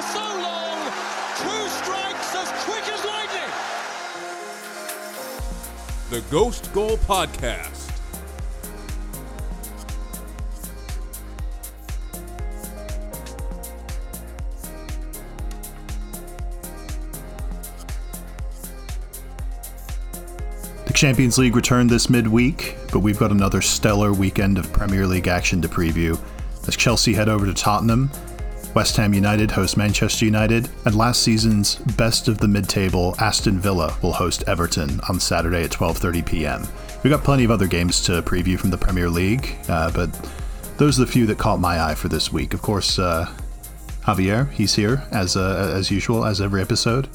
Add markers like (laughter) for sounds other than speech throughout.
For so long. Two strikes as quick as lightning. The Ghost Goal Podcast. The Champions League returned this midweek, but we've got another stellar weekend of Premier League action to preview as Chelsea head over to Tottenham, West Ham United host Manchester United, and last season's best of the mid-table Aston Villa will host Everton on Saturday at 12:30 p.m. We've got plenty of other games to preview from the Premier League, uh, but those are the few that caught my eye for this week. Of course, uh, Javier, he's here as uh, as usual, as every episode.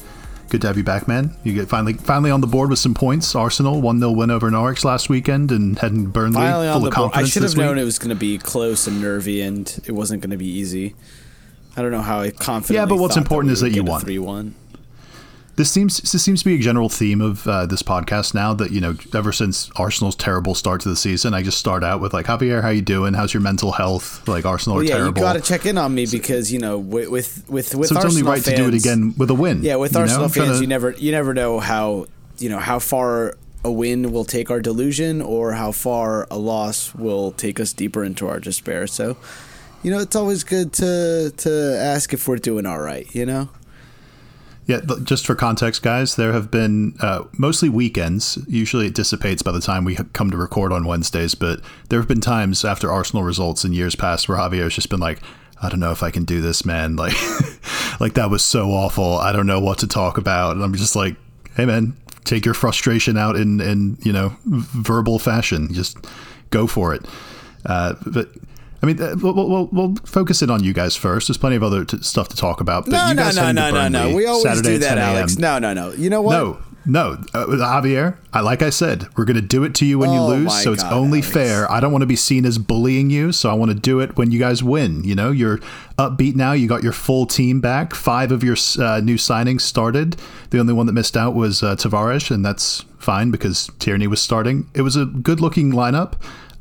Good to have you back, man. You get finally finally on the board with some points. Arsenal one 0 win over Norwich last weekend, and heading Burnley Finally full on the of board. I should have known week. it was going to be close and nervy, and it wasn't going to be easy. I don't know how I confidently. Yeah, but what's important is that you won. This seems this seems to be a general theme of uh, this podcast now. That you know, ever since Arsenal's terrible start to the season, I just start out with like Javier, how you doing? How's your mental health? Like Arsenal Well, are yeah, terrible. you got to check in on me because you know with with with, with so it's Arsenal only right fans, to do it again with a win. Yeah, with know? Arsenal I'm fans, to- you never you never know how you know how far a win will take our delusion or how far a loss will take us deeper into our despair. So, you know, it's always good to to ask if we're doing all right. You know. Yeah, just for context, guys, there have been uh, mostly weekends. Usually it dissipates by the time we come to record on Wednesdays, but there have been times after Arsenal results in years past where Javier's just been like, I don't know if I can do this, man. (laughs) Like, like that was so awful. I don't know what to talk about. And I'm just like, hey, man, take your frustration out in, in you know, verbal fashion. Just go for it. Uh, but I mean, uh, we'll, we'll, we'll focus it on you guys first. There's plenty of other t- stuff to talk about. But No, you no, guys no, to no, no, no. We always Saturday do that, Alex. No, no, no. You know what? No, no, uh, Javier. I like I said, we're gonna do it to you when you Oh lose. my So it's God, only Alex. fair. I don't want to be seen as bullying you, so I want to do it when you guys win. You know, you're upbeat now. You got your full team back. Five of your uh, new signings started. The only one that missed out was uh, Tavares, and that's fine because Tierney was starting. It was a good-looking lineup.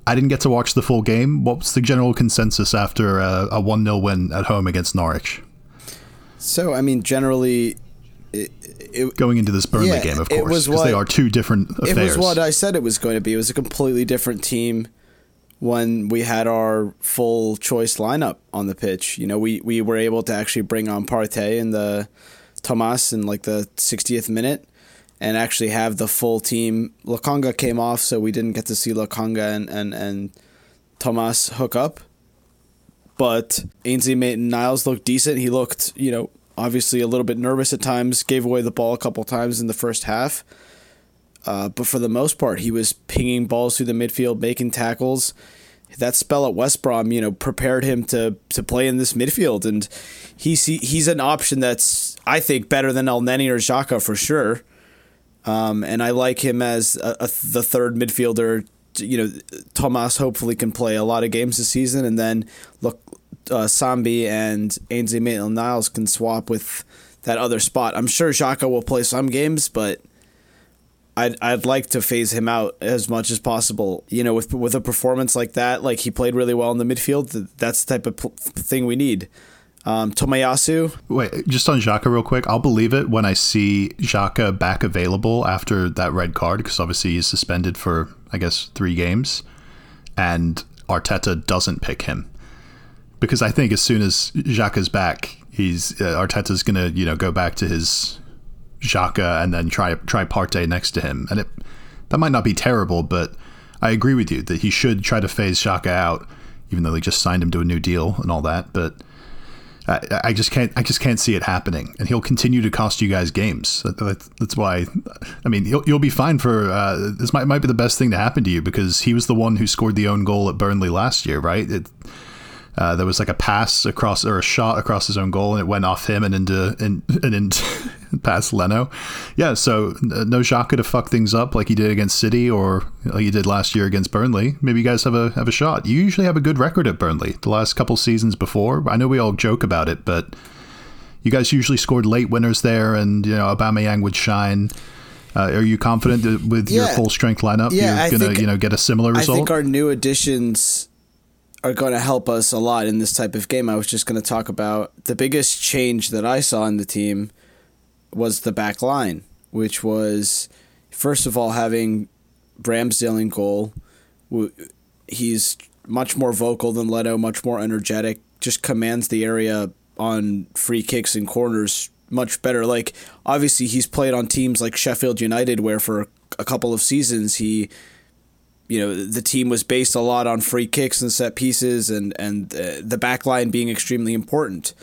I didn't get to watch the full game. What's the general consensus after uh, a one 0 win at home against Norwich? So, I mean, generally, it, it, Going into this Burnley Yeah, game, of course, because they are two different affairs. it was what I said it was going to be. It was a completely different team when we had our full choice lineup on the pitch. You know, we, we were able to actually bring on Partey in the Tomas in like the 60th minute and actually have the full team. Lokonga came off, so we didn't get to see Lokonga and, and, and Tomas hook up. But Ainsley Maitland Niles looked decent. He looked, you know, obviously a little bit nervous at times, gave away the ball a couple times in the first half. Uh, but for the most part, he was pinging balls through the midfield, making tackles. That spell at West Brom, you know, prepared him to to play in this midfield, and he's he, he's an option that's I think better than Elneny or Xhaka for sure. Um, and I like him as a, a, the third midfielder. You know, Tomas hopefully can play a lot of games this season, and then look, uh, Sambi and Ainsley Maitland-Niles can swap with that other spot. I'm sure Xhaka will play some games, but I'd I'd like to phase him out as much as possible. You know, with with a performance like that, like he played really well in the midfield. That's the type of pl- thing we need. Um, Tomiyasu, Wait, just on Xhaka real quick. I'll believe it when I see Xhaka back available after that red card because obviously he's suspended for I guess three games, and Arteta doesn't pick him because I think as soon as Xhaka's back, he's uh, Arteta's gonna you know go back to his Xhaka and then try try Partey next to him, and it that might not be terrible, but I agree with you that he should try to phase Xhaka out, even though they just signed him to a new deal and all that, but. I, I just can't. I just can't see it happening, and he'll continue to cost you guys games. That, that, that's why. I mean, you'll, you'll be fine for uh, this. Might might be the best thing to happen to you because he was the one who scored the own goal at Burnley last year, right? It, Uh, there was like a pass across or a shot across his own goal, and it went off him and into and, and into (laughs) past Leno. Yeah, so no Xhaka to fuck things up like he did against City or like he did last year against Burnley. Maybe you guys have a have a shot. You usually have a good record at Burnley. The last couple seasons before, I know we all joke about it, but you guys usually scored late winners there, and you know Aubameyang would shine. Uh, are you confident that with your full strength lineup, Yeah, you're gonna think- you know get a similar result? I think our new additions are going to help us a lot in this type of game. I was just going to talk about the biggest change that I saw in the team was the back line, which was first of all having Ramsdale in goal. He's much more vocal than Leno, much more energetic, just commands the area on free kicks and corners much better. Like obviously he's played on teams like Sheffield United where for a couple of seasons he you know the team was based a lot on free kicks and set pieces and and uh, the back line being extremely important.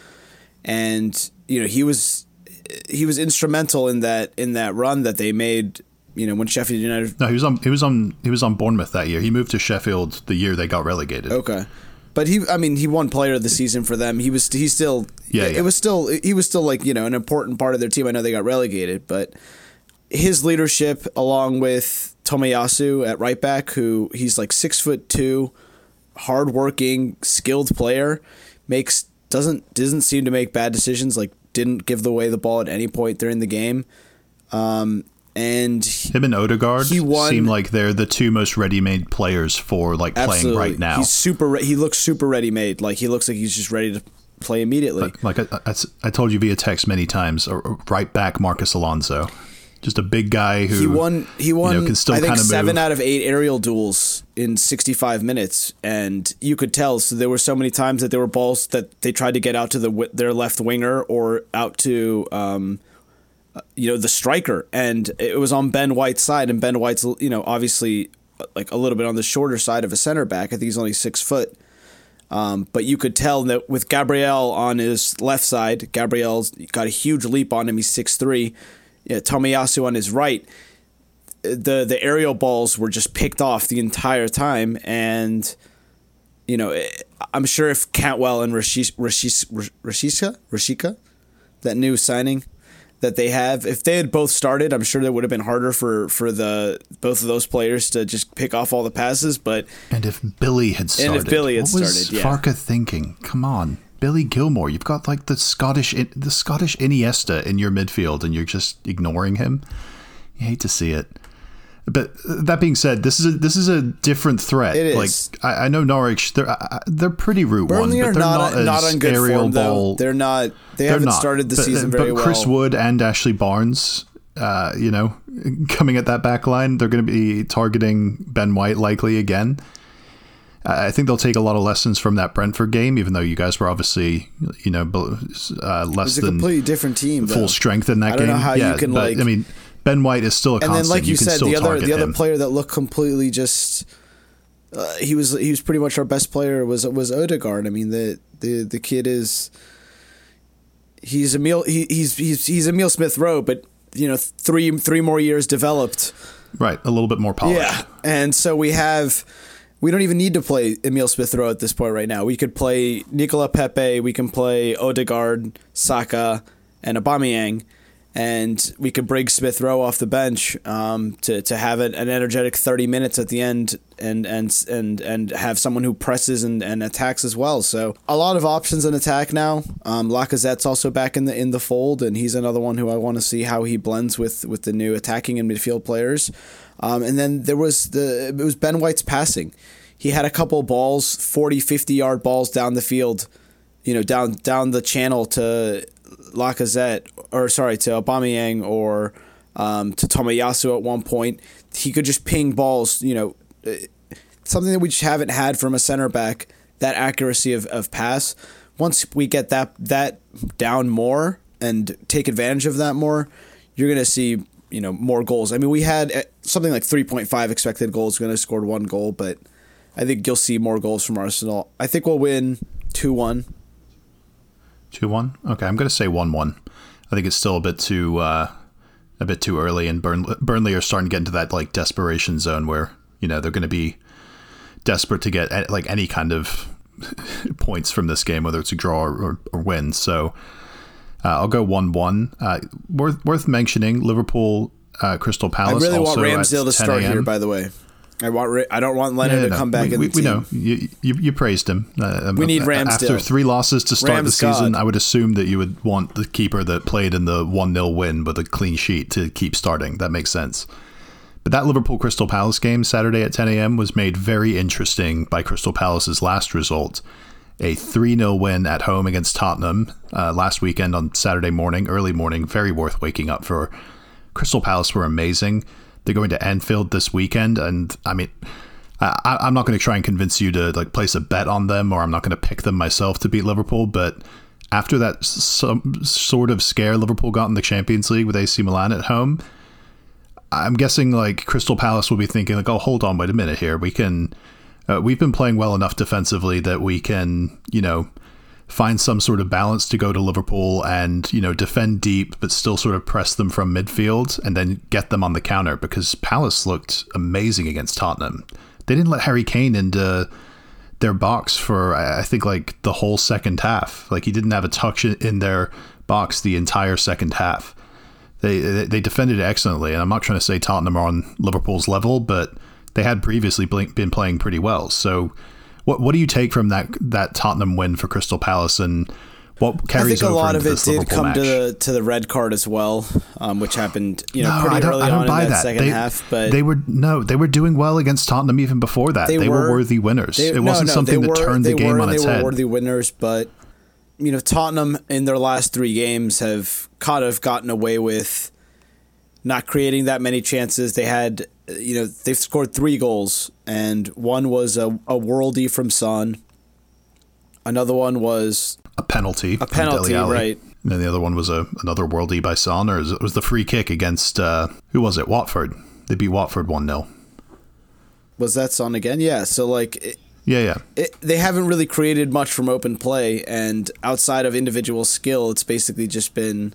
And you know he was he was instrumental in that in that run that they made you know when Sheffield United no, he was on he was on he was on Bournemouth that year. He moved to Sheffield the year they got relegated. okay. But he I mean he won player of the season for them. He was he still Yeah, it was still he was still like you know an important part of their team. I know they got relegated but his leadership along with Tomiyasu at right back who he's like six foot two hardworking, skilled player, makes doesn't doesn't seem to make bad decisions. Like didn't give away the ball at any point during the game, um, and Him and Odegaard He won- seem like they're the two most ready-made players for like playing right now. he's super. re- He looks super ready made. Like he looks like he's just ready to play immediately. like I, I, I told you via text many times, or- or right back Marcos Alonso, just a big guy who he won. He won. you know, can still I think kind of seven move. out of eight aerial duels in 65 minutes, and you could tell. So there were so many times that there were balls that they tried to get out to the their left winger or out to. Um, you know the striker, and it was on Ben White's side, and Ben White's you know obviously like a little bit on the shorter side of a center back. I think he's only six foot, um, but you could tell that with Gabriel on his left side, Gabriel's got a huge leap on him. He's six three. Yeah, Tomiyasu on his right. The the aerial balls were just picked off the entire time, and you know eh, I'm sure if Cantwell and Rashish, Rashish, Rashica Rashica, that new signing that they have, if they had both started, I'm sure that would have been harder for for the both of those players to just pick off all the passes. But And if Billy had if started, Billy had what was started, yeah. Farke thinking? Come on, Billy Gilmour. You've got like the Scottish, the Scottish Iniesta in your midfield, and you're just ignoring him. You hate to see it. But that being said, this is a this is a different threat. It is. Like I, I know Norwich, they're they're pretty root Burnley one, but they're not not, not, as on good aerial form though. They're not. They They're haven't not. started the But- season very well. but Chris. Wood and Ashley Barnes, uh, you know, coming at that back line, they're going to be targeting Ben White likely again. I think they'll take a lot of lessons from that Brentford game, even though you guys were obviously, you know, uh, less than completely different team. full though. strength in that I don't game. know how you yeah, can, but, like- I mean, Ben White is still a constant. and then, like you, can said, the other the other him. player that looked completely just. Uh, he was he was pretty much our best player was was Odegaard. I mean the the the kid is. He's Emil he, he's he's he's Emil Smith Rowe, but you know three three more years developed. right, a little bit more polished. Yeah, and so we have. We don't even need to play Emil Smith Rowe at this point right now. We could play Nicola Pepe, we can play Odegaard, Saka, and Aubameyang, and we could bring Smith Rowe off the bench um, to to have an, energetic thirty minutes at the end, and and and and have someone who presses and, and attacks as well. So a lot of options in attack now. Um, Lacazette's also back in the in the fold, and he's another one who I want to see how he blends with with the new attacking and midfield players. Um, and then there was the it was Ben White's passing. He had a couple balls, 40, 50 yard balls down the field, you know, down down the channel to Lacazette or sorry to Aubameyang or um, to Tomiyasu at one point. He could just ping balls, you know, uh, something that we just haven't had from a center back. That accuracy of, of pass. Once we get that that down more and take advantage of that more, you're gonna see you know more goals. I mean, we had uh, something like 3.5 expected goals. We're gonna scored one goal, but I think you'll see more goals from Arsenal. I think we'll win two one. Two one. Okay, I'm going to say one one. I think it's still a bit too uh, a bit too early, and Burnley, Burnley are starting to get into that like desperation zone where you know they're going to be desperate to get like any kind of (laughs) points from this game, whether it's a draw or, or, win. So I'll go one-one. Uh, worth worth mentioning Liverpool, uh, Crystal Palace. I really want Ramsdale to start here. By the way, I want. I don't want Leonard to no, come back we, in we, we know you, you, you praised him. Uh, We need uh, Ramsdale. After three losses to start Rams the season, God. I would assume that you would want the keeper that played in the 1 0 win with a clean sheet to keep starting. That makes sense. But that Liverpool Crystal Palace game Saturday at 10 a.m. was made very interesting by Crystal Palace's last result. A 3 0 win at home against Tottenham uh, last weekend on Saturday morning, early morning. Very worth waking up for. Crystal Palace were amazing. They're going to Anfield this weekend. And I mean, I, I'm not going to try and convince you to like place a bet on them, or I'm not going to pick them myself to beat Liverpool. But after that some sort of scare Liverpool got in the Champions League with AC Milan at home, I'm guessing like Crystal Palace will be thinking like, oh, hold on, wait a minute here. We can, uh, we've been playing well enough defensively that we can, you know, find some sort of balance to go to Liverpool and you know defend deep, but still sort of press them from midfield and then get them on the counter because Palace looked amazing against Tottenham. They didn't let Harry Kane into their box for I think like the whole second half. Like he didn't have a touch in their box the entire second half. They they defended excellently, and I'm not trying to say Tottenham are on Liverpool's level, but they had previously been playing pretty well. So, what what do you take from that that Tottenham win for Crystal Palace, and what carries I think a lot of it did Liverpool come match? to the to the red card as well, um, which happened you know no, pretty early I don't on buy in that, that. second they, half. But they were no, they were doing well against Tottenham even before that. They, They were, were- worthy winners. They- it no, wasn't no, something that were- turned the game were, on its they were head. worthy winners, but you know Tottenham in their last three games have kind of gotten away with not creating that many chances. They had, you know, they've scored three goals, and one was a, a worldie from Son. Another one was a penalty. A penalty, right. And then the other one was a another worldie by Son, or it was the free kick against uh, who was it? Watford. They beat Watford one 0 was that Son again? Yeah. So like. It, Yeah, yeah. it, they haven't really created much from open play, and outside of individual skill, it's basically just been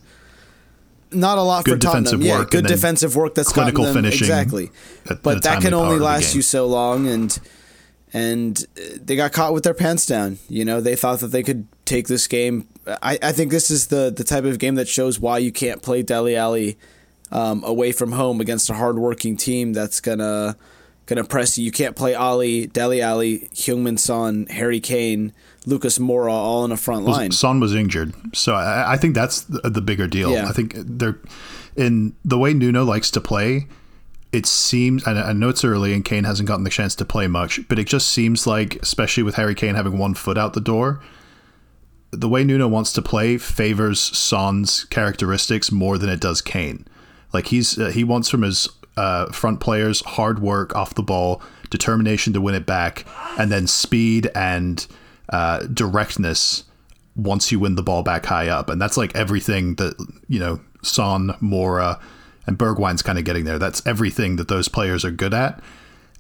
not a lot Good for Tottenham. defensive yeah, work good defensive work that's clinical them, finishing exactly. at But that can only last you so long, and and uh, they got caught with their pants down. You know, they thought that they could take this game. I, I think this is the the type of game that shows why you can't play Dele Alli um, away from home against a hardworking team that's gonna gonna press you. You can't play Alli, Dele Alli, Heung-Min Son, Harry Kane, Lucas Moura all in a front line. Son was injured, so I, I think that's the, the bigger deal. Yeah. I think they're in the way Nuno likes to play. It seems, and I know it's early, and Kane hasn't gotten the chance to play much, but it just seems like, especially with Harry Kane having one foot out the door, the way Nuno wants to play favors Son's characteristics more than it does Kane. Like he's uh, he wants from his uh, front players hard work off the ball, determination to win it back, and then speed and uh, directness once you win the ball back high up. And that's like everything that you know Son, Moura, and Bergwijn's kind of getting there. That's everything that those players are good at.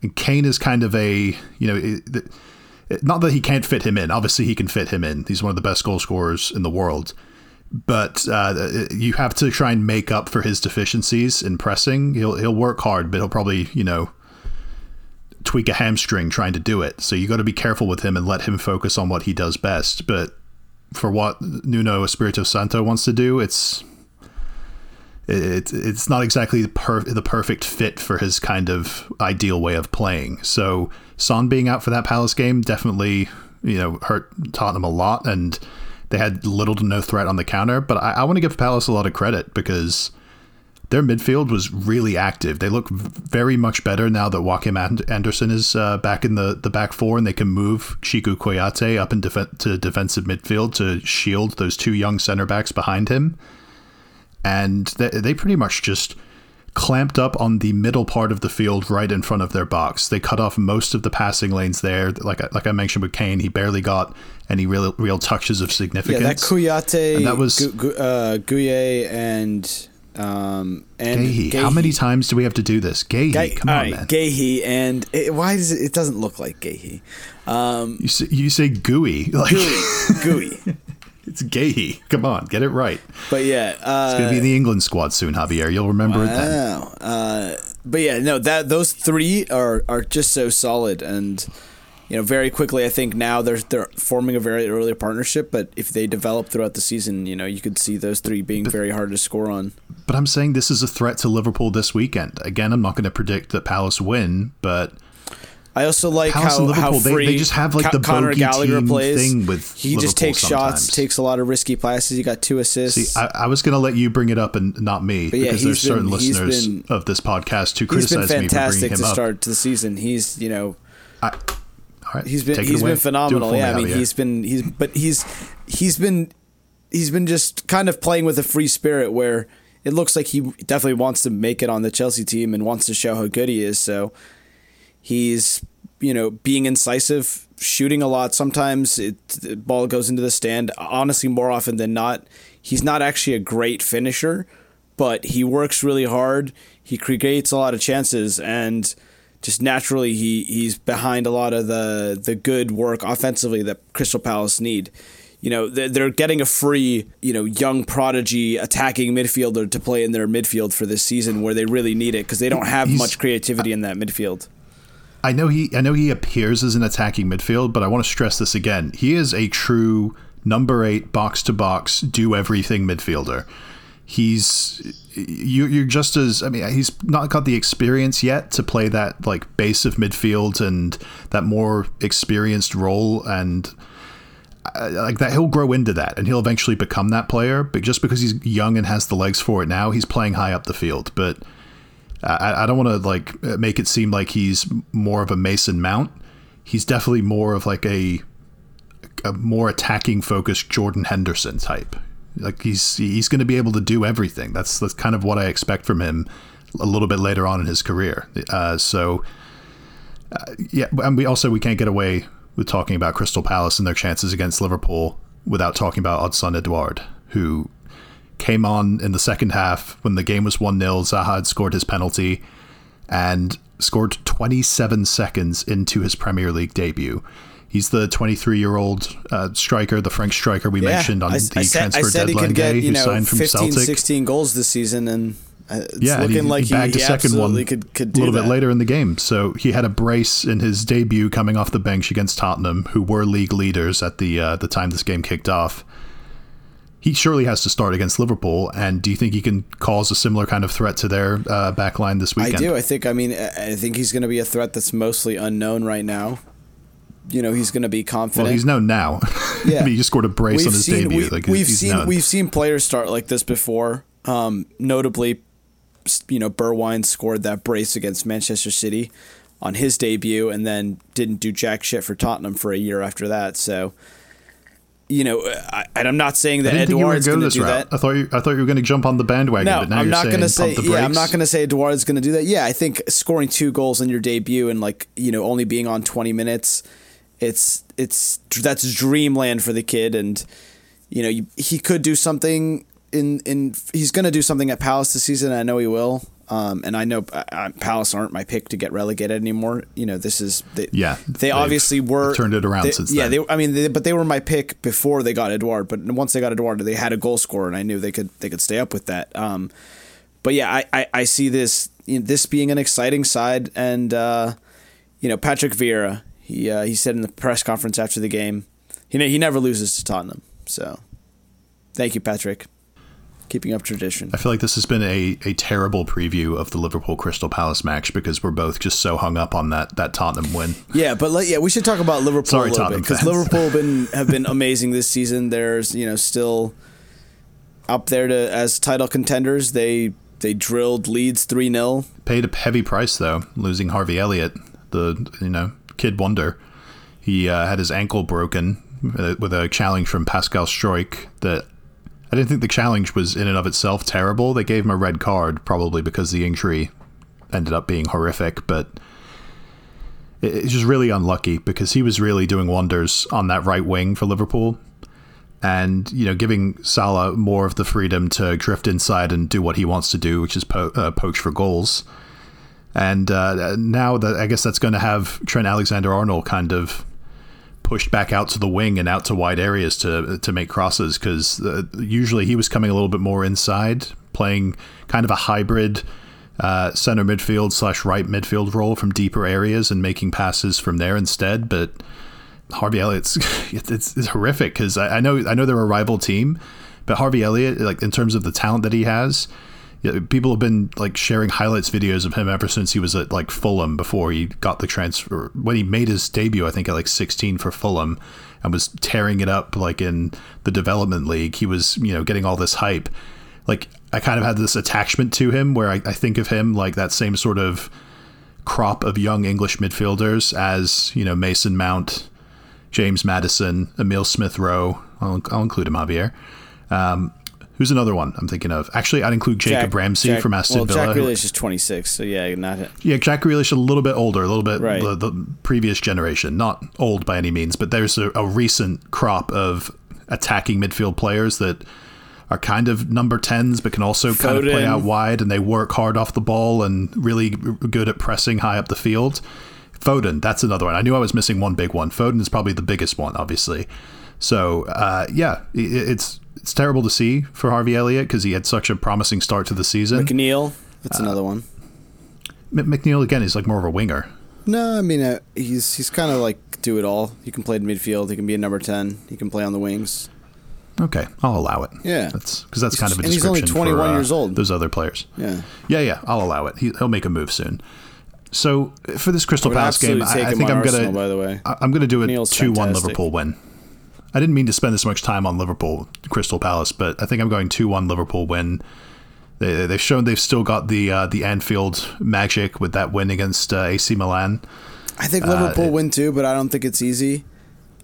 And Kane is kind of a you know. It, it- not that he can't fit him in. Obviously, he can fit him in. He's one of the best goal scorers in the world. But uh, you have to try and make up for his deficiencies in pressing. He'll he'll work hard, but he'll probably you know tweak a hamstring trying to do it. So you got to be careful with him and let him focus on what he does best. But for what Nuno Espirito Santo wants to do, it's it, it's not exactly the, per, the perfect fit for his kind of ideal way of playing. So Son being out for that Palace game definitely you know hurt Tottenham a lot, and they had little to no threat on the counter. But I, I want to give Palace a lot of credit because their midfield was really active. They look very much better now that Joachim And- Andersen is uh, back in the, the back four, and they can move Cheikhou Kouyaté up in def- to defensive midfield to shield those two young center backs behind him. And they, they pretty much just clamped up on the middle part of the field right in front of their box. They cut off most of the passing lanes there. Like I- like I mentioned with Kane, he barely got any real real touches of significance. yeah, that Kouyaté, And that was- Gu- Gu- uh, Guye, and um, and Gahey. How many times do we have to do this? Gahey, Gay, come on, right, man. Gahey, and it, why does it? It doesn't look like Gahey. Um, You say, you say gooey. (laughs) Like gooey, gooey. (laughs) it's Gahey. Come on, get it right. But yeah, uh, It's gonna be in the England squad soon, Javier. You'll remember it then. Uh, but yeah, no, that those three are are just so solid, and you know, very quickly. I think now they're they're forming a very early partnership. But if they develop throughout the season, you know, you could see those three being very hard to score on. But I'm saying this is a threat to Liverpool this weekend. Again, I'm not going to predict that Palace win, but I also like Palace how how Liverpool, they- free they just have, like, the Conor Gallagher team plays. thing with he just Liverpool takes shots, takes a lot of risky passes. He got two assists. See, I, I was going to let you bring it up and not me yeah, because there's been- certain listeners been- of this podcast who criticize me for bringing fantastic him to up. start to the season. He's you know All right, he's been he's away. been phenomenal. me, Yeah, I mean he's been he's but he's he's been he's been just kind of playing with a free spirit where it looks like he definitely wants to make it on the Chelsea team and wants to show how good he is. So he's you know being incisive, shooting a lot. Sometimes it the ball goes into the stand. Honestly, more often than not, he's not actually a great finisher, but he works really hard. He creates a lot of chances and just naturally he he's behind a lot of the the good work offensively that Crystal Palace need. You know, they're, getting a free, you know, young prodigy attacking midfielder to play in their midfield for this season where they really need it because they don't have He's- much creativity in that midfield. I know he I know he appears as an attacking midfield, but I want to stress this again. He is a true number eight box to box do everything midfielder. He's you you're just as I mean he's not got the experience yet to play that like base of midfield and that more experienced role and uh, like that he'll grow into that and he'll eventually become that player but just because he's young and has the legs for it now he's playing high up the field but I, I don't want to like make it seem like he's more of a Mason Mount. He's definitely more of like a, a more attacking focused Jordan Henderson type. Like he's he's going to be able to do everything. That's that's kind of what I expect from him a little bit later on in his career. Uh, so uh, yeah, and we also we can't get away with talking about Crystal Palace and their chances against Liverpool without talking about Odson Edouard, who came on in the second half when the game was 1 0. Zaha had scored his penalty and scored 27 seconds into his Premier League debut. He's the 23 year old uh, striker, the French striker we mentioned on I, the I said, I transfer said he deadline could get day, you who know signed from 15, Celtic. 16 goals this season, and it's yeah, looking he, like he bagged he a second one could could a little that. bit later in the game. So he had a brace in his debut coming off the bench against Tottenham, who were league leaders at the uh, the time this game kicked off. He surely has to start against Liverpool, and do you think he can cause a similar kind of threat to their uh, back line this weekend? I do. I think. I mean, I I think he's going to be a threat that's mostly unknown right now. You know, he's going to be confident. Well, he's known now. (laughs) Yeah. he just scored a brace on his seen, debut. We, like we've he's seen known. we've seen players start like this before. Um, notably, you know, Bergwijn scored that brace against Manchester City on his debut, and then didn't do jack shit for Tottenham for a year after that. So, you know, I, and I'm not saying that didn't you were Edouard's going to go do route. that. I thought you, I thought you were going to jump on the bandwagon, No, but now I'm not going to say. Yeah, I'm not going to say Edouard's going to do that. Yeah, I think scoring two goals in your debut and like you know only being on 20 minutes, it's it's that's dreamland for the kid, and you know you, he could do something in in he's going to do something at Palace this season. I know he will. Um, and I know uh, uh, Palace aren't my pick to get relegated anymore. You know, this is they, Yeah, They obviously were turned it around they- since Yeah, then. they I mean, they, but they were my pick before they got Edouard. But once they got Edouard, they had a goal scorer, and I knew they could they could stay up with that. Um, but yeah, I, I, I see this you know, this being an exciting side, and uh, you know Patrick Vieira, he uh, he said in the press conference after the game, he he never loses to Tottenham. So, thank you, Patrick, keeping up tradition. I feel like this has been a, a terrible preview of the Liverpool Crystal Palace match because we're both just so hung up on that that Tottenham win. Yeah, but like, yeah, we should talk about Liverpool Sorry, a little Tottenham bit because. Liverpool have been (laughs) have been amazing this season. There's you know still up there to as title contenders. They they drilled Leeds three 0 Paid a heavy price though, losing Harvey Elliott, the you know kid wonder. He uh, had his ankle broken uh, with a challenge from Pascal Struijk. That I didn't think the challenge was in and of itself terrible. They gave him a red card probably because the injury ended up being horrific, but it- it's just really unlucky because he was really doing wonders on that right wing for Liverpool. And you know, giving Salah more of the freedom to drift inside and do what he wants to do, which is po- uh, poach for goals. And uh, now that I guess that's going to have Trent Alexander-Arnold kind of pushed back out to the wing and out to wide areas to to make crosses because uh, usually he was coming a little bit more inside, playing kind of a hybrid uh, center midfield slash right midfield role from deeper areas and making passes from there instead. But Harvey Elliott's (laughs) it's, it's horrific because I, I, know I know they're a rival team, but Harvey Elliott, like in terms of the talent that he has, people have been like sharing highlights videos of him ever since he was at like Fulham before he got the transfer when he made his debut. I think at like 16 for Fulham and was tearing it up like in the development league. He was you know getting all this hype. Like I kind of had this attachment to him where I, I think of him like that same sort of crop of young English midfielders as you know Mason Mount, James Maddison Emil Smith Rowe. I'll, I'll include him, Javier. Um, Who's another one I'm thinking of? Actually, I'd include Jacob Jack, Ramsey Jack, from Aston well, Villa. Jack Grealish is 26, so yeah, not yeah. Jack Grealish is a little bit older, a little bit right. the, the, previous generation, not old by any means, but there's a, a recent crop of attacking midfield players that are kind of number 10s but can also Foden. kind of play out wide and they work hard off the ball and really good at pressing high up the field. Foden, that's another one. I knew I was missing one big one. Foden is probably the biggest one, obviously. So, uh, yeah, it's it's terrible to see for Harvey Elliott because he had such a promising start to the season. McNeil, that's uh, another one. McNeil again is like more of a winger. No, I mean uh, he's he's kind of like do it all. He can play in midfield. He can be a number ten. He can play on the wings. Okay, I'll allow it. Yeah, that's because that's kind of a and description he's only 21 for, uh, years old. Those other players. Yeah, yeah, yeah. I'll allow it. He, will make a move soon. So for this Crystal Palace game, I, I think I'm Arsenal, gonna. By the way, I'm gonna do a two-one Liverpool win. I didn't mean to spend this much time on Liverpool Crystal Palace, but I think I'm going two one Liverpool win. They, they've shown they've still got the uh, the Anfield magic with that win against uh, AC Milan. I think Liverpool uh, win too, but I don't think it's easy.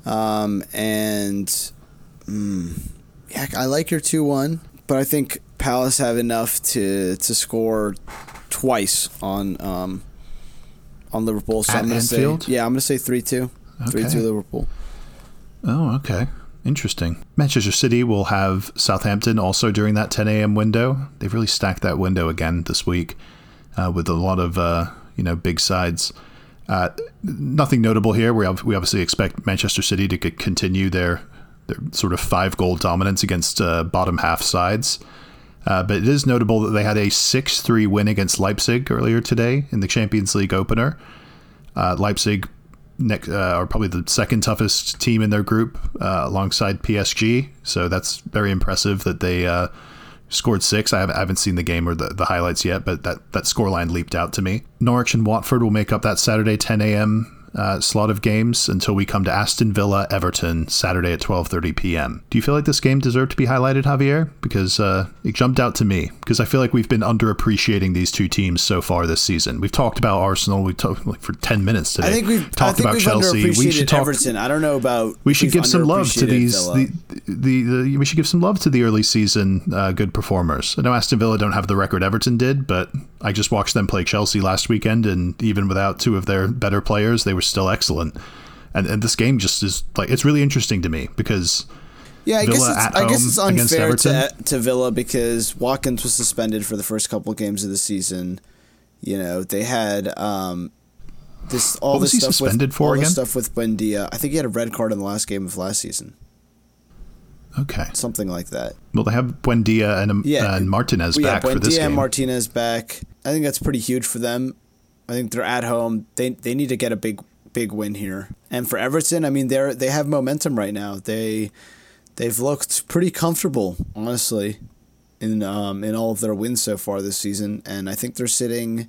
Um, and mm, yeah, I like your two one, but I think Palace have enough to to score twice on um, on Liverpool. So At I'm gonna Anfield? say yeah, I'm gonna say three two. Three two Liverpool. Oh, okay. Interesting. Manchester City will have Southampton also during that 10 a.m. window. They've really stacked that window again this week uh, with a lot of uh, you know big sides. Uh, nothing notable here. We we obviously expect Manchester City to continue their their sort of five goal dominance against uh, bottom half sides. Uh, but it is notable that they had a 6 3 win against Leipzig earlier today in the Champions League opener. Uh, Leipzig next, uh, are probably the second toughest team in their group uh, alongside PSG. So that's very impressive that they uh, scored six. I haven't, I haven't, seen the game or the, the highlights yet, but that, that scoreline leaped out to me. Norwich and Watford will make up that Saturday 10 a.m uh, slot of games until we come to Aston Villa Everton Saturday at 12:30 p.m. Do you feel like this game deserved to be highlighted, Javier? Because uh, it jumped out to me because I feel like we've been underappreciating these two teams so far this season. We've talked about Arsenal. We talked like for 10 minutes today. I think we've talked about we've Chelsea. We should talk Everton. I don't know about. We should give some love to these. The, the, the, we should give some love to the early season uh, good performers. I know Aston Villa don't have the record Everton did, but I just watched them play Chelsea last weekend, and even without two of their better players, they were still excellent and, and this game just is like it's really interesting to me because yeah, I Villa guess it's, I guess it's unfair to, to Villa because Watkins was suspended for the first couple of games of the season. You know, they had um, this all what this stuff suspended with, for all again? This stuff with Buendia. I think he had a red card in the last game of last season. Okay, something like that. Well, they have Buendia and, um, yeah. and Martinez yeah, back Buendia for this game. and Martinez back. I think that's pretty huge for them. I think they're at home. They they need to get a big big win here. And for Everton, I mean they're they have momentum right now. They they've looked pretty comfortable, honestly, in um, in all of their wins so far this season, and I think they're sitting,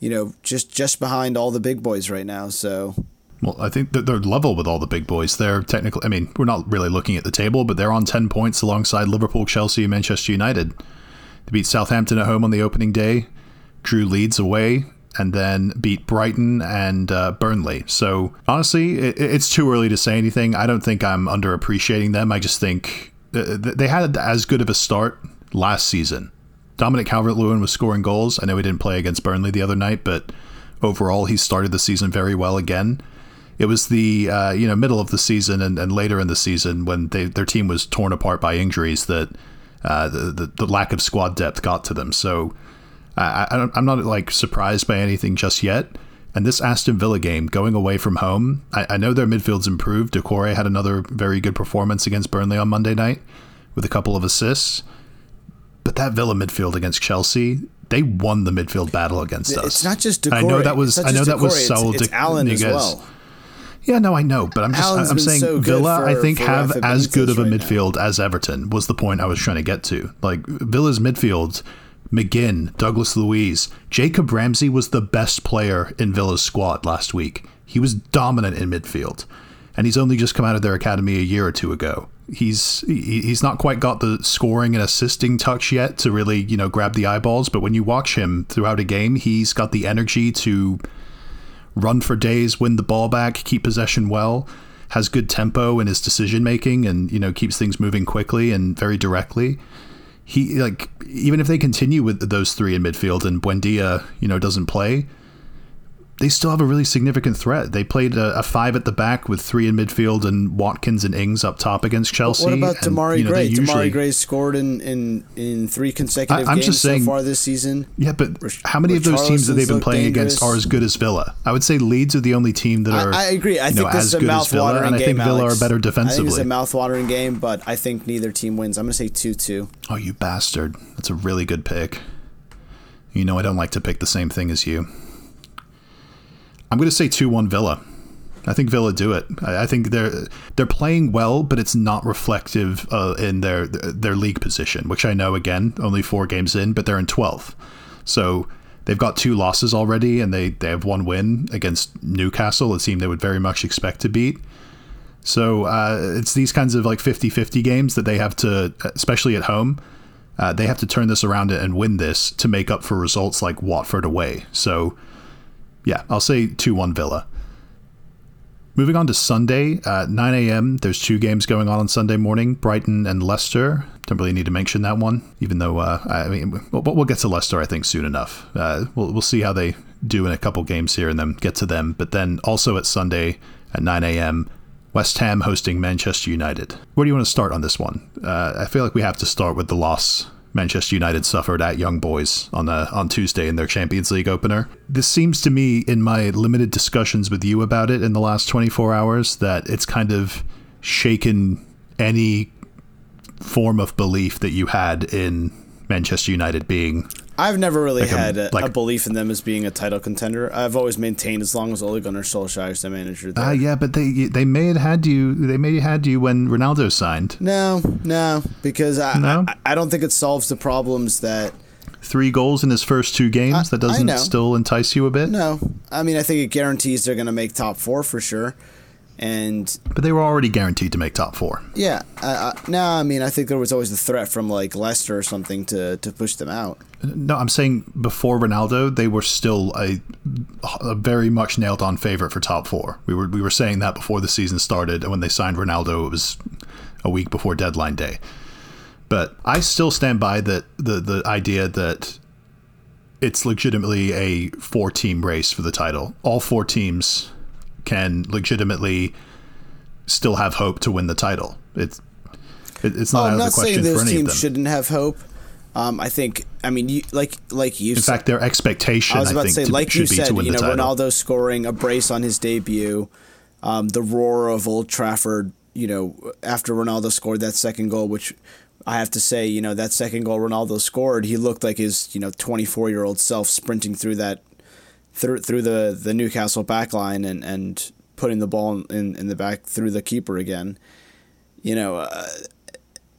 you know, just just behind all the big boys right now. So. Well, I think that they're level with all the big boys. They're technically, I mean, we're not really looking at the table, but they're on 10 points alongside Liverpool, Chelsea, and Manchester United. They beat Southampton at home on the opening day, drew Leeds away, and then beat Brighton and uh, Burnley. So honestly, it, it's too early to say anything. I don't think I'm underappreciating them. I just think uh, they had as good of a start last season. Dominic Calvert-Lewin was scoring goals. I know he didn't play against Burnley the other night, but overall he started the season very well again. It was the uh, you know middle of the season and, and later in the season when they, their team was torn apart by injuries that uh, the, the, the lack of squad depth got to them. So I, am not like surprised by anything just yet. And this Aston Villa game, going away from home, I, I know their midfield's improved. Doucouré had another very good performance against Burnley on Monday night with a couple of assists. But that Villa midfield against Chelsea, they won the midfield battle against us. It's not just Doucouré. I know that was. I know just that was Saul It's, it's Allan as well. Yeah, no, I know, but I'm just Allan's I'm saying so Villa. I think have as good of a right now. midfield as Everton was the point I was trying to get to. Like Villa's midfield, McGinn, Douglas Luiz, Jacob Ramsey was the best player in Villa's squad last week. He was dominant in midfield, and he's only just come out of their academy a year or two ago. He's he- he's not quite got the scoring and assisting touch yet to really you know grab the eyeballs, but when you watch him throughout a game, he's got the energy to run for days, win the ball back, keep possession well, has good tempo in his decision making, and you know keeps things moving quickly and very directly. He like even if they continue with those three in midfield and Buendia you know doesn't play, they still have a really significant threat. They played a, a five at the back with three in midfield and Watkins and Ings up top against Chelsea. What about Demarai you know, Gray? usually- Demarai Gray scored in, in, in three consecutive I- I'm games just saying- so far this season. Yeah, but how many of those teams that they've been playing looked against are as good as Villa? I would say Leeds are the only team that are. I, agree. I think know, this as is a good as Villa, mouthwatering and I game. think Villa Alex. are better I think it's defensively. a mouthwatering game, but I think neither team wins. I'm going to say two-two. Oh, you bastard. That's a really good pick. You know, I don't like to pick the same thing as you. I'm going to say 2 1 Villa. I think Villa do it. I, think they're they're playing well, but it's not reflective uh, in their their league position, which I know again only four games in, but they're in 12th. So they've got two losses already, and they, they have one win against Newcastle, a team they would very much expect to beat. So uh, it's these kinds of like 50-50 games that they have to, especially at home, uh, they have to turn this around and win this to make up for results like Watford away. So yeah, I'll say 2-1 Villa. Moving on to Sunday, uh, 9 a.m. There's two games going on on Sunday morning: Brighton and Leicester. Don't really need to mention that one, even though uh, I mean we'll, we'll get to Leicester, I think, soon enough. Uh, we'll we'll see how they do in a couple games here, and then get to them. But then also at Sunday at 9 a.m. West Ham hosting Manchester United. Where do you want to start on this one? Uh, I feel like we have to start with the loss Manchester United suffered at Young Boys on uh, on Tuesday in their Champions League opener. This seems to me, in my limited discussions with you about it in the last 24 hours, that it's kind of shaken any form of belief that you had in Manchester United being I've never really Like had a, like- a belief in them as being a title contender. I've always maintained as long as Ole Gunnar Solskjaer is the manager. There. Ah, yeah, but they they may have had you. They may have had you when Ronaldo signed. No, no, because I, No? I I don't think it solves the problems that. Three goals in his first two games. I- that doesn't still entice you a bit. No, I mean I think it guarantees they're going to make top four for sure, and But they were already guaranteed to make top four. yeah, I, I, no, I mean I think there was always the threat from like Leicester or something to to push them out. No, I'm saying before Ronaldo, they were still a, a very much nailed on favorite for top four. We were we were saying that before the season started, and when they signed Ronaldo, it was a week before deadline day. But I still stand by that the the idea that it's legitimately a four team race for the title. All four teams can legitimately still have hope to win the title. It's it, it's not Oh, out I'm of the question saying for those any of teams them. shouldn't have hope. Um, I think I mean you like like you In said, fact, their expectation, I was about think, to say, like you said, you know, title. Ronaldo scoring a brace on his debut, um, the roar of Old Trafford, you know, after Ronaldo scored that second goal, which I have to say, you know, that second goal Ronaldo scored, he looked like his, you know, 24 year old self sprinting through that, through through the the Newcastle back line and and putting the ball in in the back through the keeper again. You know. Uh,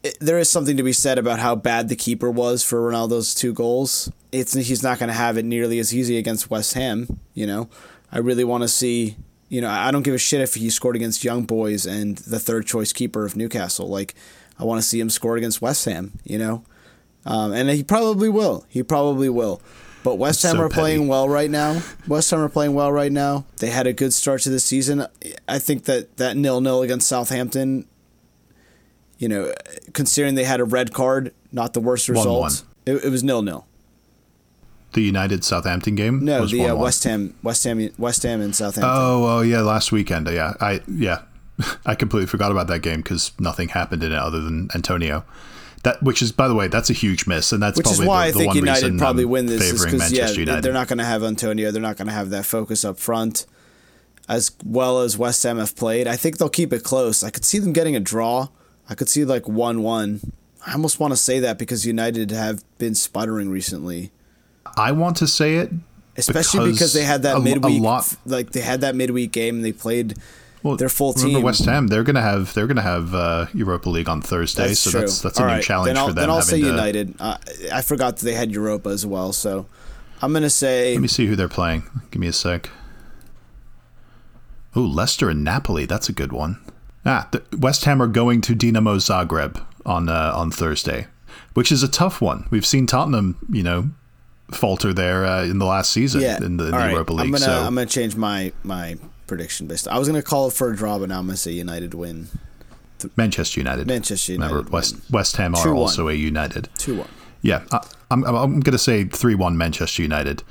it, there is something to be said about how bad the keeper was for Ronaldo's two goals. It's he's not going to have it nearly as easy against West Ham. You know, I really want to see. You know, I don't give a shit if he scored against Young Boys and the third choice keeper of Newcastle. Like, I want to see him score against West Ham. You know, um, and he probably will. He probably will. But West Ham so are petty. playing well right now. West Ham are playing well right now. They had a good start to the season. I think that that nil nil against Southampton you know, considering they had a red card, not the worst result. 1-1. It, it was nil nil. the United Southampton game. No, was the uh, 1-1. West Ham, West Ham, West Ham, and Southampton. Oh, oh yeah, last weekend. Yeah, I yeah, (laughs) I completely forgot about that game because nothing happened in it other than Antonio. That which is by the way, that's a huge miss, and that's Which is probably why the, I think one United probably I'm win this, is because yeah, United. they're not going to have Antonio. They're not going to have that focus up front as well as West Ham have played. I think they'll keep it close. I could see them getting a draw. I could see like one one. I almost want to say that because United have been sputtering recently. I want to say it, especially because, they had that a, midweek, a lot, like they had that midweek game and they played well, their full remember team. West Ham, they're gonna have they're gonna have uh, Europa League on Thursday, That's so true. that's that's a new right, challenge for them. Then I'll say to- United. Uh, I forgot that they had Europa as well, so I'm gonna say Let me see who they're playing. Give me a sec. Oh, Leicester and Napoli. That's a good one. Ah, the West Ham are going to Dinamo Zagreb on uh, on Thursday, which is a tough one. We've seen Tottenham, you know, falter there uh, in the last season yeah. in the, in the right, Europa League. I'm gonna so I'm gonna change my my prediction based. I was gonna call it for a draw, but now I'm gonna say United win Manchester United. Manchester United Remember, West win. West Ham are 2-1. also a United. two one. Yeah, I, I'm, I'm going to say 3 1 Manchester United.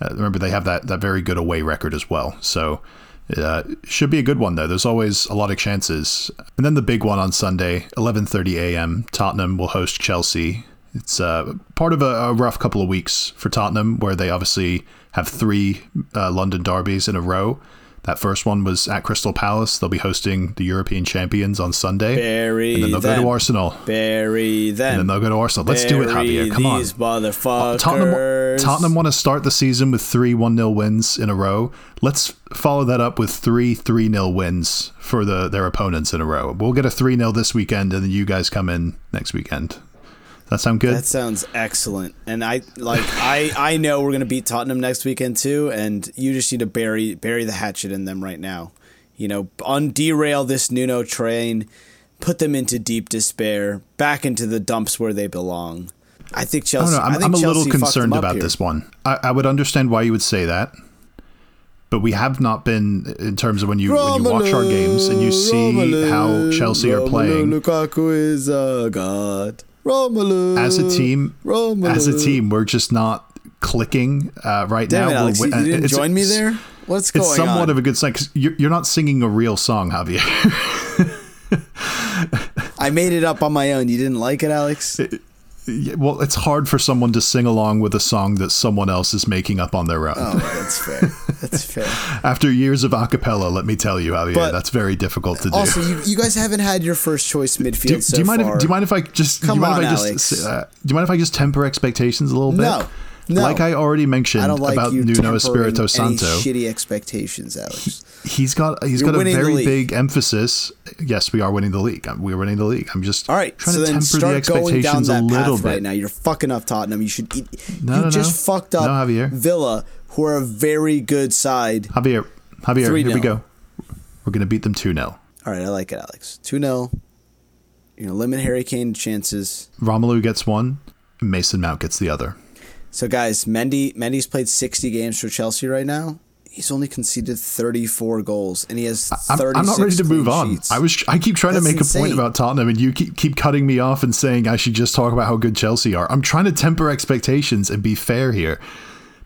Uh, remember, they have that, that very good away record as well. So, uh, should be a good one, though. There's always a lot of chances. And then the big one on Sunday, 11.30 a.m., Tottenham will host Chelsea. It's uh, part of a, a rough couple of weeks for Tottenham, where they obviously have three uh, London derbies in a row. That first one was at Crystal Palace. They'll be hosting the European champions on Sunday. Bury and then they'll go to Arsenal. Bury them. And then they'll go to Arsenal. Let's do it, Bury Javier. Come on. motherfuckers. Tottenham, Tottenham want to start the season with three 1 0 wins in a row. Let's follow that up with three 3 0 wins for the their opponents in a row. We'll get a 3 0 this weekend, and then you guys come in next weekend. That sound good? That sounds excellent. And I like I I know we're gonna beat Tottenham next weekend too, and you just need to bury bury the hatchet in them right now. You know, un derail this Nuno train, put them into deep despair, back into the dumps where they belong. I think I Chelsea. don't know. I'm, I think I'm a little concerned about here. this one. I, I would understand why you would say that. But we have not been in terms of when you when you watch our games and you see Romelu, how Chelsea are playing. Lukaku is a god. Romelu as a team, Romelu. as a team, we're just not clicking uh, right Damn now. it, Alex! You, you didn't it's- join me there. What's going on? It's somewhat on? of a good sign because you're, you're not singing a real song, Javier. I made it up on my own. You didn't like it, Alex? Yeah, well, it's hard for someone to sing along with a song that someone else is making up on their own. Oh, that's fair. That's (laughs) fair. After years of a cappella, let me tell you, Javier, But- that's very difficult to do. Also, you, you guys haven't had your first choice midfield do, so do you mind far. if do you mind if I just Come do you mind on, if I Alex. just uh, do you mind if I just temper expectations a little bit? No, no. Like I already mentioned I like about Nuno Espirito Santo. shitty expectations, Alex. He's got he's You're got a very big emphasis. Yes, we are winning the league. Uh, We're winning the league. I'm just All right, trying so to then temper the start going down expectations a that little path bit. right now. You're fucking up Tottenham. You should. Eat, No, you no, just no. fucked up No, Javier. Villa, who are a very good side. Javier, Javier, here 3-0. we go. We're gonna beat them two 0 All right, I like it, Alex. Two 0 You know, limit Harry Kane chances. Romelu gets one, Mason Mount gets the other. So, guys, Mendy Mendy's played 60 games for Chelsea right now. He's only conceded 34 goals, and he has I'm, I'm not ready to move on. sheets. I was I keep trying That's to make a point about Tottenham, and you keep keep cutting me off and saying I should just talk about how good Chelsea are. I'm trying to temper expectations and be fair here.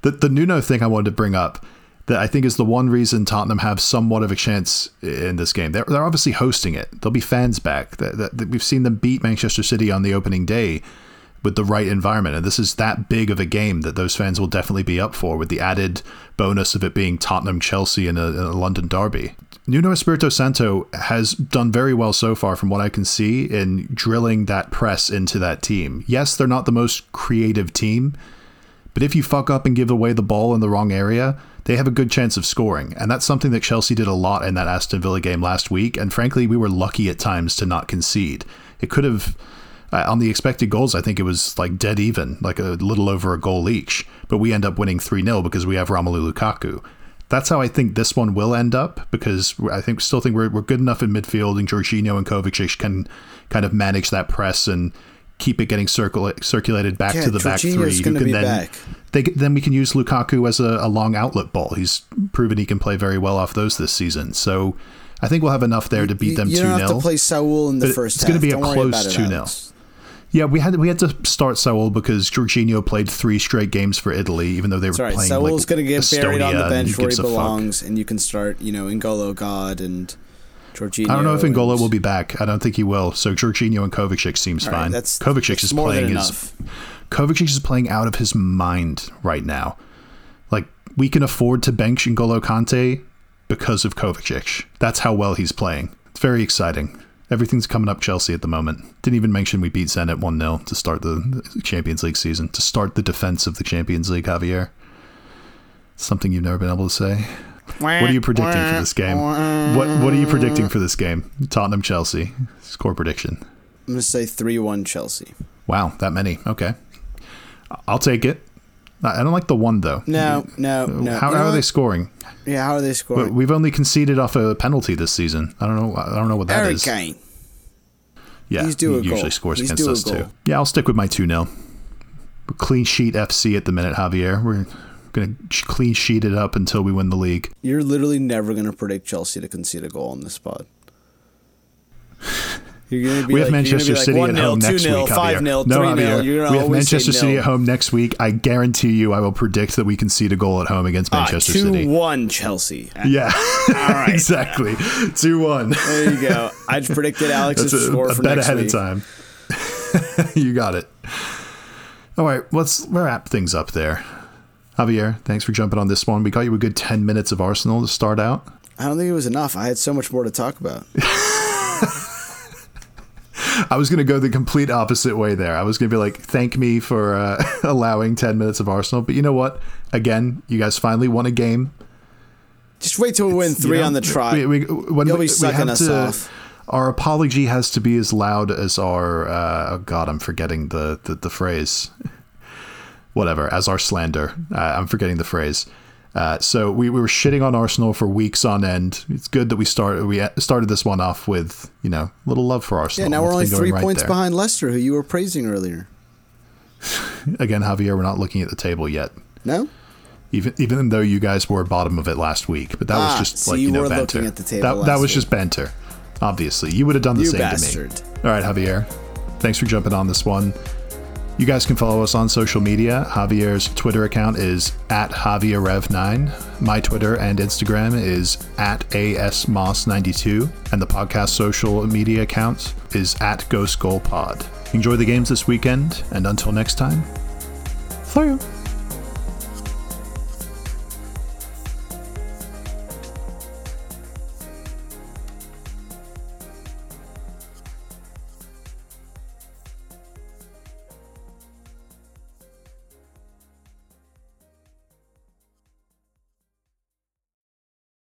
The the Nuno thing I wanted to bring up that I think is the one reason Tottenham have somewhat of a chance in this game. They're they're obviously hosting it. There'll be fans back. That, that, that we've seen them beat Manchester City on the opening day with the right environment. And this is that big of a game that those fans will definitely be up for with the added bonus of it being Tottenham Chelsea in a, a London derby. Nuno Espirito Santo has done very well so far from what I can see in drilling that press into that team. Yes, they're not the most creative team, but if you fuck up and give away the ball in the wrong area, they have a good chance of scoring. And that's something that Chelsea did a lot in that Aston Villa game last week. And frankly, we were lucky at times to not concede. It could have, uh, on the expected goals, I think it was like dead even, like a little over a goal each. But we end up winning 3 0 because we have Romelu Lukaku. That's how I think this one will end up because I think still think we're, we're good enough in midfield and Jorginho and Kovacic can kind of manage that press and keep it getting circula- circulated back Yeah, to the back three. who can be then back. they then we can use Lukaku as a, a long outlet ball. He's proven he can play very well off those this season. So I think we'll have enough there to beat You- them you two don't have to 0 play Saul in the But first it's gonna be a Don't worry close 2-0. Alex. Yeah, we had we had to start Saul because Jorginho played three straight games for Italy, even though they were It's all right. playing. Saul's like, going to get buried on the bench where he gives a fuck? belongs, and you can start, you know, N'Golo God and Jorginho. I don't know if N'Golo and- will be back. I don't think he will. So Jorginho and Kovacic seems right, fine. that's- Kovacic that's is more than playing his. Kovacic is playing out of his mind right now. Like we can afford to bench N'Golo Kante because of Kovacic. That's how well he's playing. It's very exciting. Everything's coming up Chelsea at the moment. Didn't even mention we beat Zenit 1 0 to start the Champions League season, to start the defense of the Champions League, Javier. Something you've never been able to say. What are you predicting for this game? What What are you predicting for this game? Tottenham Chelsea score prediction. I'm going to say 3 1 Chelsea. Wow, that many. Okay, I'll take it. I don't like the one though. No, no, uh, no. How, how are they scoring? Yeah, how are they scoring? We've only conceded off a penalty this season. I don't know. I don't know what that Harry is. Kane. Yeah, He's due he usually goal. scores He's against us too. Yeah, I'll stick with my 2 0. Clean sheet FC at the minute, Javier. We're going to clean sheet it up until we win the league. You're literally never going to predict Chelsea to concede a goal on this spot. (laughs) We like, have you're Manchester City like at home next 2-0, week. Javier. 5-0, no, 3-0. Javier. We have Manchester City at home next week. I guarantee you, I will predict that we concede a goal at home against Ah, Manchester 2 City. 1 Chelsea. Yeah, All right. (laughs) exactly. Two one. There you go. I just predicted Alex's That's a, score a for bet ahead week. of time. (laughs) you got it. All right, let's wrap things up there. Javier, thanks for jumping on this one. We got you a good 10 minutes of Arsenal to start out. I don't think it was enough. I had so much more to talk about. (laughs) (laughs) I was going to go the complete opposite way there. I was going to be like, thank me for uh, (laughs) allowing 10 minutes of Arsenal. But you know what? Again, you guys finally won a game. Just wait till we win You three know, on the trot. We, we, when You'll we, be sucking us to, off. Our apology has to be as loud as our. Uh, oh God, I'm forgetting the, the, the phrase. (laughs) Whatever, as our slander. Uh, I'm forgetting the phrase. Uh, so we, we were shitting on Arsenal for weeks on end. It's good that we started we started this one off with you know a little love for Arsenal. yeah, now we're only three right points there. behind Leicester, who you were praising earlier. (laughs) Again, Javier, we're not looking at the table yet. No? Even even though you guys were bottom of it last week, but that Ah, was just so like you you know were banter. looking at the table that that was week. just banter. Obviously, you would have done the You same bastard. to me. All right, Javier. Thanks for jumping on this one. You guys can follow us on social media. Javier's Twitter account is at JavierRev9. My Twitter and Instagram is at ASMoss92. And the podcast social media account is at Ghost Goal Pod. Enjoy the games this weekend, and until next time, you.